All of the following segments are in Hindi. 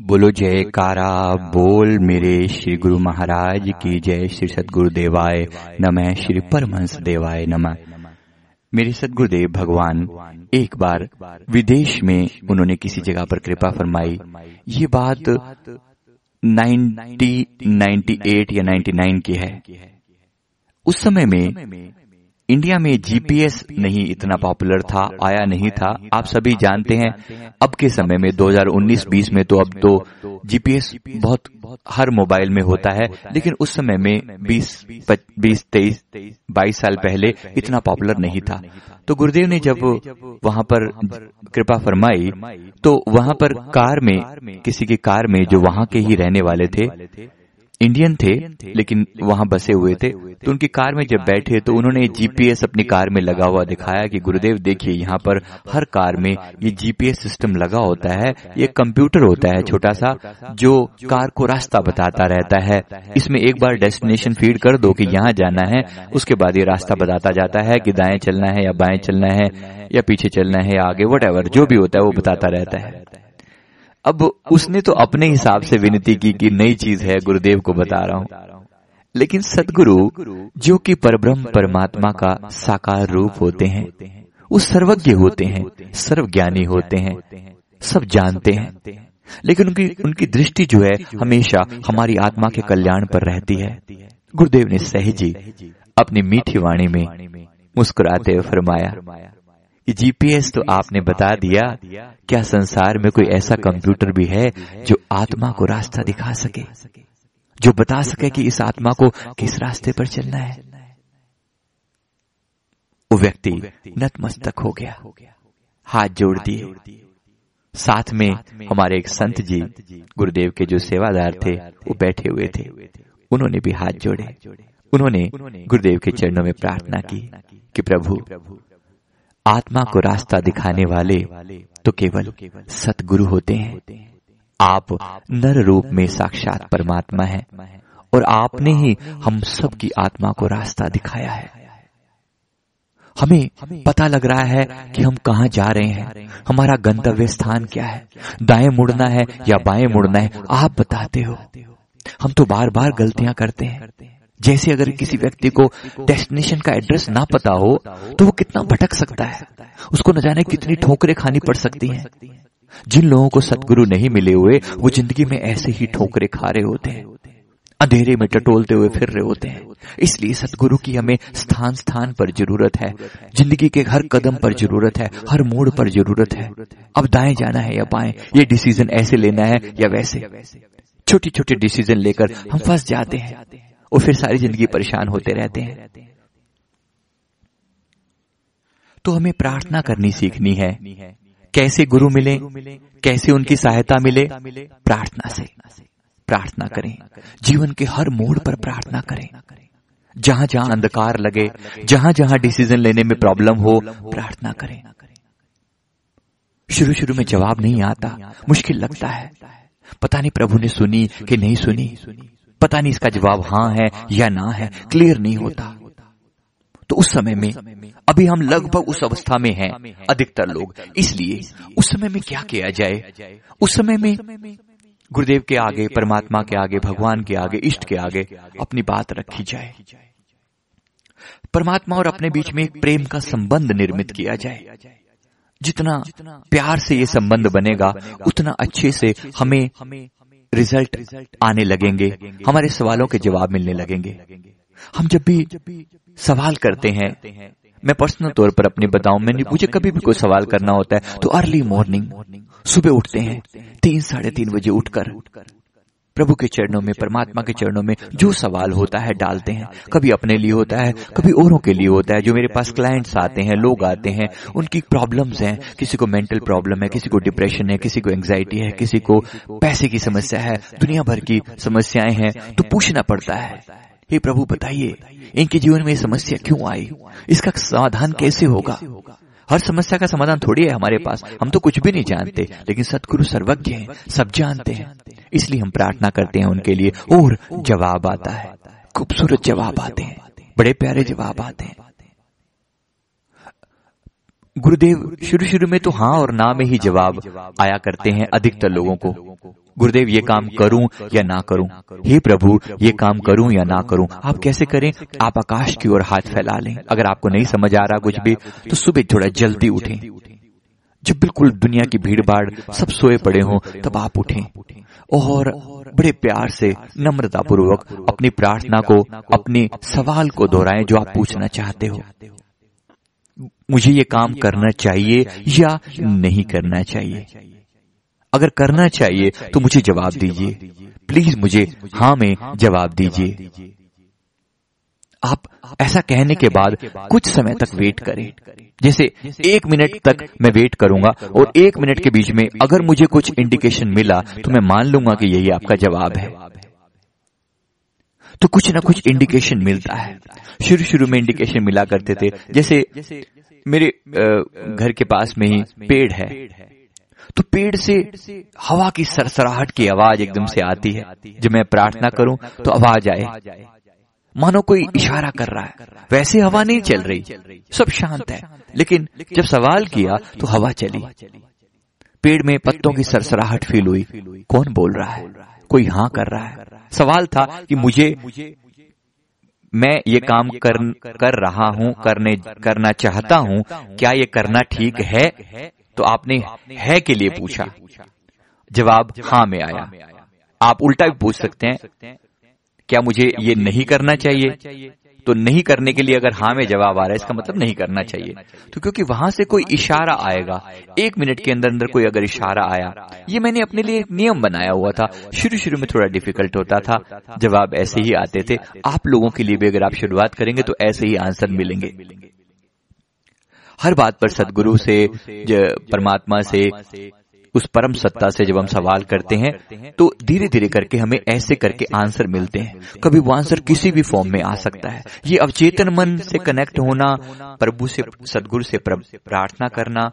बोलो जय कारा बोल मेरे श्री गुरु महाराज की जय श्री सदगुरु देवाय नमः श्री परमहंस देवाय नमः। मेरे सदगुरुदेव भगवान एक बार विदेश में उन्होंने किसी जगह पर कृपा फरमाई। ये बात 90 98 या 99 की है। उस समय में इंडिया में जीपीएस नहीं इतना पॉपुलर था, आया नहीं था। आप सभी जानते हैं, अब के समय में 2019-20 में तो अब तो जीपीएस बहुत हर मोबाइल में होता है, लेकिन उस समय में 20 बीस, तेईस, बाईस साल पहले इतना पॉपुलर नहीं था। तो गुरुदेव ने जब वहाँ पर कृपा फरमाई तो वहाँ पर कार में, किसी की कार में जो वहाँ के ही रहने वाले थे इंडियन थे, लेकिन वहाँ बसे हुए थे। तो उनकी कार में जब बैठे तो उन्होंने जीपीएस अपनी कार में लगा हुआ दिखाया कि, गुरुदेव, देखिए, यहाँ पर हर कार में ये जीपीएस सिस्टम लगा होता है, ये कंप्यूटर होता है छोटा सा जो कार को रास्ता बताता रहता है। इसमें एक बार डेस्टिनेशन फ़ीड कर दो कि यहाँ जाना है, उसके बाद ये रास्ता बताता जाता है कि दाएँ चलना है या बाएँ चलना है, या पीछे चलना है या आगे वट जो भी होता है, वो बताता रहता है। अब उसने तो अपने हिसाब से विनती की कि नई चीज़ है, गुरुदेव को बता रहा हूँ। लेकिन सदगुरु, जो कि परब्रह्म, परमात्मा का साकार रूप होते हैं, वो सर्वज्ञ होते हैं, सर्वज्ञानी होते हैं, सब जानते हैं। लेकिन उनकी उनकी दृष्टि जो है, हमेशा हमारी आत्मा के कल्याण पर रहती है। गुरुदेव ने सहजी अपनी मीठी वाणी में मुस्कुराते फरमाया जीपीएस तो आपने बता दिया, क्या संसार में कोई ऐसा कंप्यूटर भी है जो आत्मा को रास्ता दिखा सके? जो बता सके कि इस आत्मा को किस रास्ते पर चलना है? वो व्यक्ति नतमस्तक हो गया। हाथ जोड़ दिए। साथ में हमारे एक संत जी, गुरुदेव के जो सेवादार थे, वो बैठे हुए थे। उन्होंने भी हाथ जोड़े। उन्होंने गुरुदेव के चरणों में प्रार्थना की कि प्रभु आत्मा को रास्ता दिखाने वाले तो केवल सतगुरु होते हैं। आप नर रूप में साक्षात परमात्मा है और आपने ही हम सब की आत्मा को रास्ता दिखाया है। हमें पता लग रहा है कि हम कहा जा रहे हैं। हमारा गंतव्य स्थान क्या है? दाएँ मुड़ना है या बाएँ मुड़ना है? आप बताते हो। हम तो बार बार गलतियाँ करते हैं। जैसे अगर किसी व्यक्ति को डेस्टिनेशन का एड्रेस ना पता हो तो वो कितना भटक सकता है? उसको न जाने कितनी ठोकरें खानी पड़ सकती हैं। जिन लोगों को सतगुरु नहीं मिले हुए, वो ज़िंदगी में ऐसे ही ठोकरे खा रहे होते हैं। अंधेरे में टटोलते हुए फिर रहे होते हैं। इसलिए सतगुरु की हमें स्थान स्थान पर ज़रूरत है। ज़िंदगी के हर कदम पर ज़रूरत है। हर मोड़ पर ज़रूरत है। अब दाएँ जाना है या बाएँ, ये डिसीज़न ऐसे लेना है या वैसे। छोटी छोटी डिसीज़न लेकर हम फंस जाते हैं। और फिर सारी ज़िंदगी परेशान होते रहते हैं। तो हमें प्रार्थना करनी सीखनी है, कैसे गुरु मिले, कैसे उनकी सहायता मिले, प्रार्थना से। प्रार्थना करें। जीवन के हर मोड़ पर प्रार्थना करें। जहाँ जहाँ अंधकार लगे जहाँ जहाँ डिसीज़न लेने में प्रॉब्लम हो, प्रार्थना करें। शुरू शुरू में जवाब नहीं आता, मुश्किल लगता है। पता नहीं प्रभु ने सुनी कि नहीं सुनी। पता नहीं इसका जवाब हाँ है या ना है क्लियर नहीं होता। तो उस समय में, अभी हम लगभग उस अवस्था में हैं, अधिकतर लोग। इसलिए उस समय में क्या किया जाए? उस समय में गुरुदेव के आगे, परमात्मा के आगे, भगवान के आगे, इष्ट के आगे अपनी बात रखी जाए। परमात्मा और अपने बीच में एक प्रेम का संबंध निर्मित किया जाए। जितना प्यार से ये संबंध बनेगा, उतना अच्छे से हमें रिज़ल्ट आने लगेंगे, हमारे सवालों के जवाब मिलने लगेंगे। हम जब भी सवाल करते हैं, मैं पर्सनल तौर पर अपने बताऊँ, मैंने मुझे कभी भी कोई सवाल करना होता है तो अर्ली मॉर्निंग, सुबह उठते हैं, तीन, साढ़े तीन बजे उठकर प्रभु के चरणों में, परमात्मा के चरणों में जो सवाल होता है, डालते हैं। कभी अपने लिए होता है, कभी औरों के लिए होता है, जो मेरे पास क्लाइंट्स आते हैं, लोग आते हैं, उनकी प्रॉब्लम्स हैं। किसी को मेंटल प्रॉब्लम है, किसी को डिप्रेशन है, किसी को एंग्जाइटी है, किसी को पैसे की समस्या है, दुनिया भर की समस्याएँ हैं तो पूछना पड़ता है, हे प्रभु, बताइए, इनके जीवन में समस्या क्यों आई? इसका समाधान कैसे होगा? हर समस्या का समाधान थोड़ी है हमारे पास। हम तो कुछ भी नहीं जानते लेकिन सतगुरु सर्वज्ञ हैं सब जानते हैं। इसलिए हम प्रार्थना करते हैं उनके लिए। और जवाब आता है। खूबसूरत जवाब आते हैं। बड़े प्यारे जवाब आते हैं। गुरुदेव शुरू शुरू में तो हाँ और ना में ही जवाब आया करते हैं अधिकतर लोगों को। गुरुदेव ये काम करूँ या ना करूँ? हे प्रभु ये काम करूँ या ना करूँ? आप कैसे करें? आप आकाश की ओर हाथ फैला लें। अगर आपको नहीं समझ आ रहा कुछ भी तो सुबह थोड़ा जल्दी उठें। जब बिल्कुल दुनिया की भीड़ भाड़ सब सोए पड़े हों तब आप उठें। और बड़े प्यार से नम्रता पूर्वक अपनी प्रार्थना को अपने सवाल को दोहराएँ जो आप पूछना चाहते हो। मुझे ये काम करना चाहिए या नहीं करना चाहिए। अगर करना चाहिए तो मुझे जवाब दीजिए। प्लीज़ मुझे हाँ में जवाब दीजिए। आप ऐसा कहने के बाद कुछ समय तक वेट करें। जैसे एक मिनट तक मैं वेट करूँगा और एक मिनट के बीच में अगर मुझे कुछ इंडिकेशन मिला तो मैं मान लूँगा कि यही आपका जवाब है। तो कुछ ना कुछ इंडिकेशन मिलता है। शुरू शुरू में इंडिकेशन मिला करते थे। जैसे मेरे घर के पास में ही पेड़ है। तो पेड़ से हवा की सरसराहट की आवाज़ एकदम से आती है। जब मैं प्रार्थना करूँ तो आवाज़ आए। मानो कोई इशारा कर रहा है। वैसे हवा नहीं चल रही। सब शांत है। लेकिन जब सवाल किया तो हवा चली। पेड़ में पत्तों की सरसराहट फील हुई। कौन बोल रहा है? कोई हाँ कर रहा है। सवाल था कि मुझे, मैं ये काम कर कर रहा हूँ, करने, करना चाहता हूँ। क्या ये करना ठीक है? तो आपने है के लिए पूछा। जवाब हाँ में आया। आप उल्टा भी पूछ सकते हैं क्या मुझे ये नहीं करना चाहिए? तो नहीं करने के लिए अगर हाँ में जवाब आ रहा है इसका मतलब नहीं करना चाहिए। तो क्योंकि वहाँ से कोई इशारा आएगा। एक मिनट के अंदर अंदर कोई अगर इशारा आया। ये मैंने अपने लिए एक नियम बनाया हुआ था। शुरू शुरू में थोड़ा डिफ़िकल्ट होता था। जवाब ऐसे ही आते थे। आप लोगों के लिए भी अगर आप शुरुआत करेंगे तो ऐसे ही आंसर मिलेंगे। हर बात पर सदगुरु से परमात्मा से, उस परम सत्ता से जब हम सवाल करते हैं तो धीरे धीरे करके हमें ऐसे करके आंसर मिलते हैं। कभी वो आंसर किसी भी फॉर्म में आ सकता है। ये अवचेतन मन से कनेक्ट होना, प्रभु से, सदगुरु से प्रार्थना करना,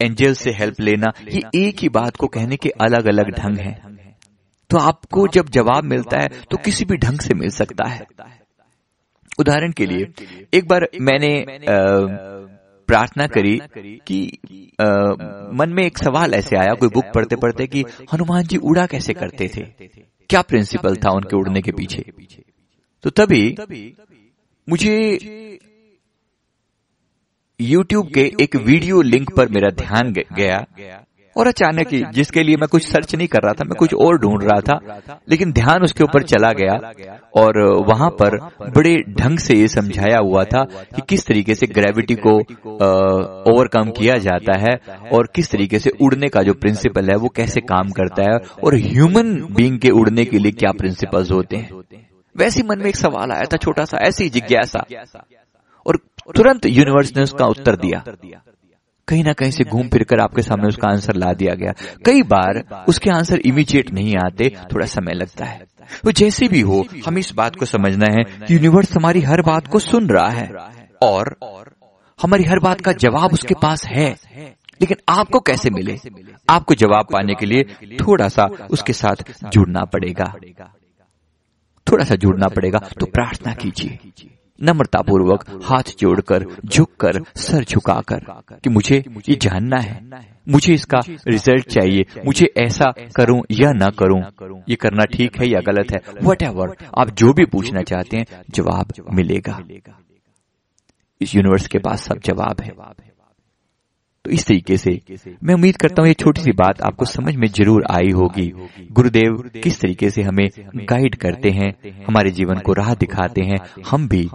एंजल से हेल्प लेना, ये एक ही बात को कहने के अलग अलग ढंग हैं। तो आपको जब जवाब मिलता है तो किसी भी ढंग से मिल सकता है। उदाहरण के लिए, एक बार मैंने प्रार्थना करी कि आ, मन में एक सवाल ऐसे आया कोई बुक पढ़ते पढ़ते कि हनुमान जी उड़ा कैसे करते थे? क्या प्रिंसिपल था उनके उड़ने के पीछे? तो तभी मुझे YouTube के एक वीडियो लिंक पर मेरा ध्यान गया। और अचानक ही, जिसके लिए मैं कुछ सर्च नहीं कर रहा था, मैं कुछ और ढूंढ रहा था, लेकिन ध्यान उसके ऊपर चला गया और वहाँ पर बड़े ढंग से ये समझाया हुआ था कि किस तरीके से ग्रेविटी को ओवरकम किया जाता है और किस तरीके से उड़ने का जो प्रिंसिपल है वो कैसे काम करता है और ह्यूमन बींग के उड़ने के लिए क्या प्रिंसिपल्स होते हैं। वैसे मन में एक सवाल आया था छोटा सा, ऐसी जिज्ञासा। और तुरंत यूनिवर्स ने उसका उत्तर दिया। कहीं ना कहीं से घूम फिर कर आपके सामने उसका आंसर ला दिया गया। कई बार उसके आंसर इमीडिएट नहीं आते, थोड़ा समय लगता है। तो जैसे भी हो, हमें इस बात को समझना है कि यूनिवर्स हमारी हर बात को सुन रहा है और हमारी हर बात का जवाब उसके पास है। लेकिन आपको कैसे मिले? आपको जवाब पाने के लिए थोड़ा सा उसके साथ जुड़ना पड़ेगा। थोड़ा सा जुड़ना पड़ेगा तो प्रार्थना कीजिए। नम्रतापूर्वक हाथ जोड़कर झुककर सर झुकाकर कि मुझे ये जानना है। मुझे इसका रिज़ल्ट चाहिए। मुझे ऐसा करूँ या ना करूँ ये करना ठीक है या गलत है? वट आप जो भी पूछना चाहते हैं जवाब मिलेगा। इस यूनिवर्स के पास सब जवाब है। तो इस तरीके से मैं उम्मीद करता हूँ ये छोटी सी बात आपको समझ में ज़रूर आई होगी। गुरुदेव, किस तरीके से हमें गाइड करते हैं, हमारे जीवन को राह दिखाते हैं, हम भी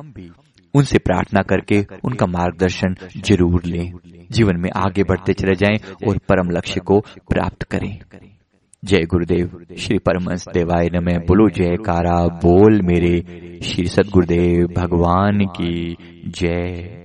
उनसे प्रार्थना करके उनका मार्गदर्शन ज़रूर लें। जीवन में आगे बढ़ते चले जाएँ और परम लक्ष्य को प्राप्त करें। जय गुरुदेव, श्री परमंश देवाय न मैं बोलो जय कारा बोल मेरे। श्री सदगुरुदेव, भगवान की जय।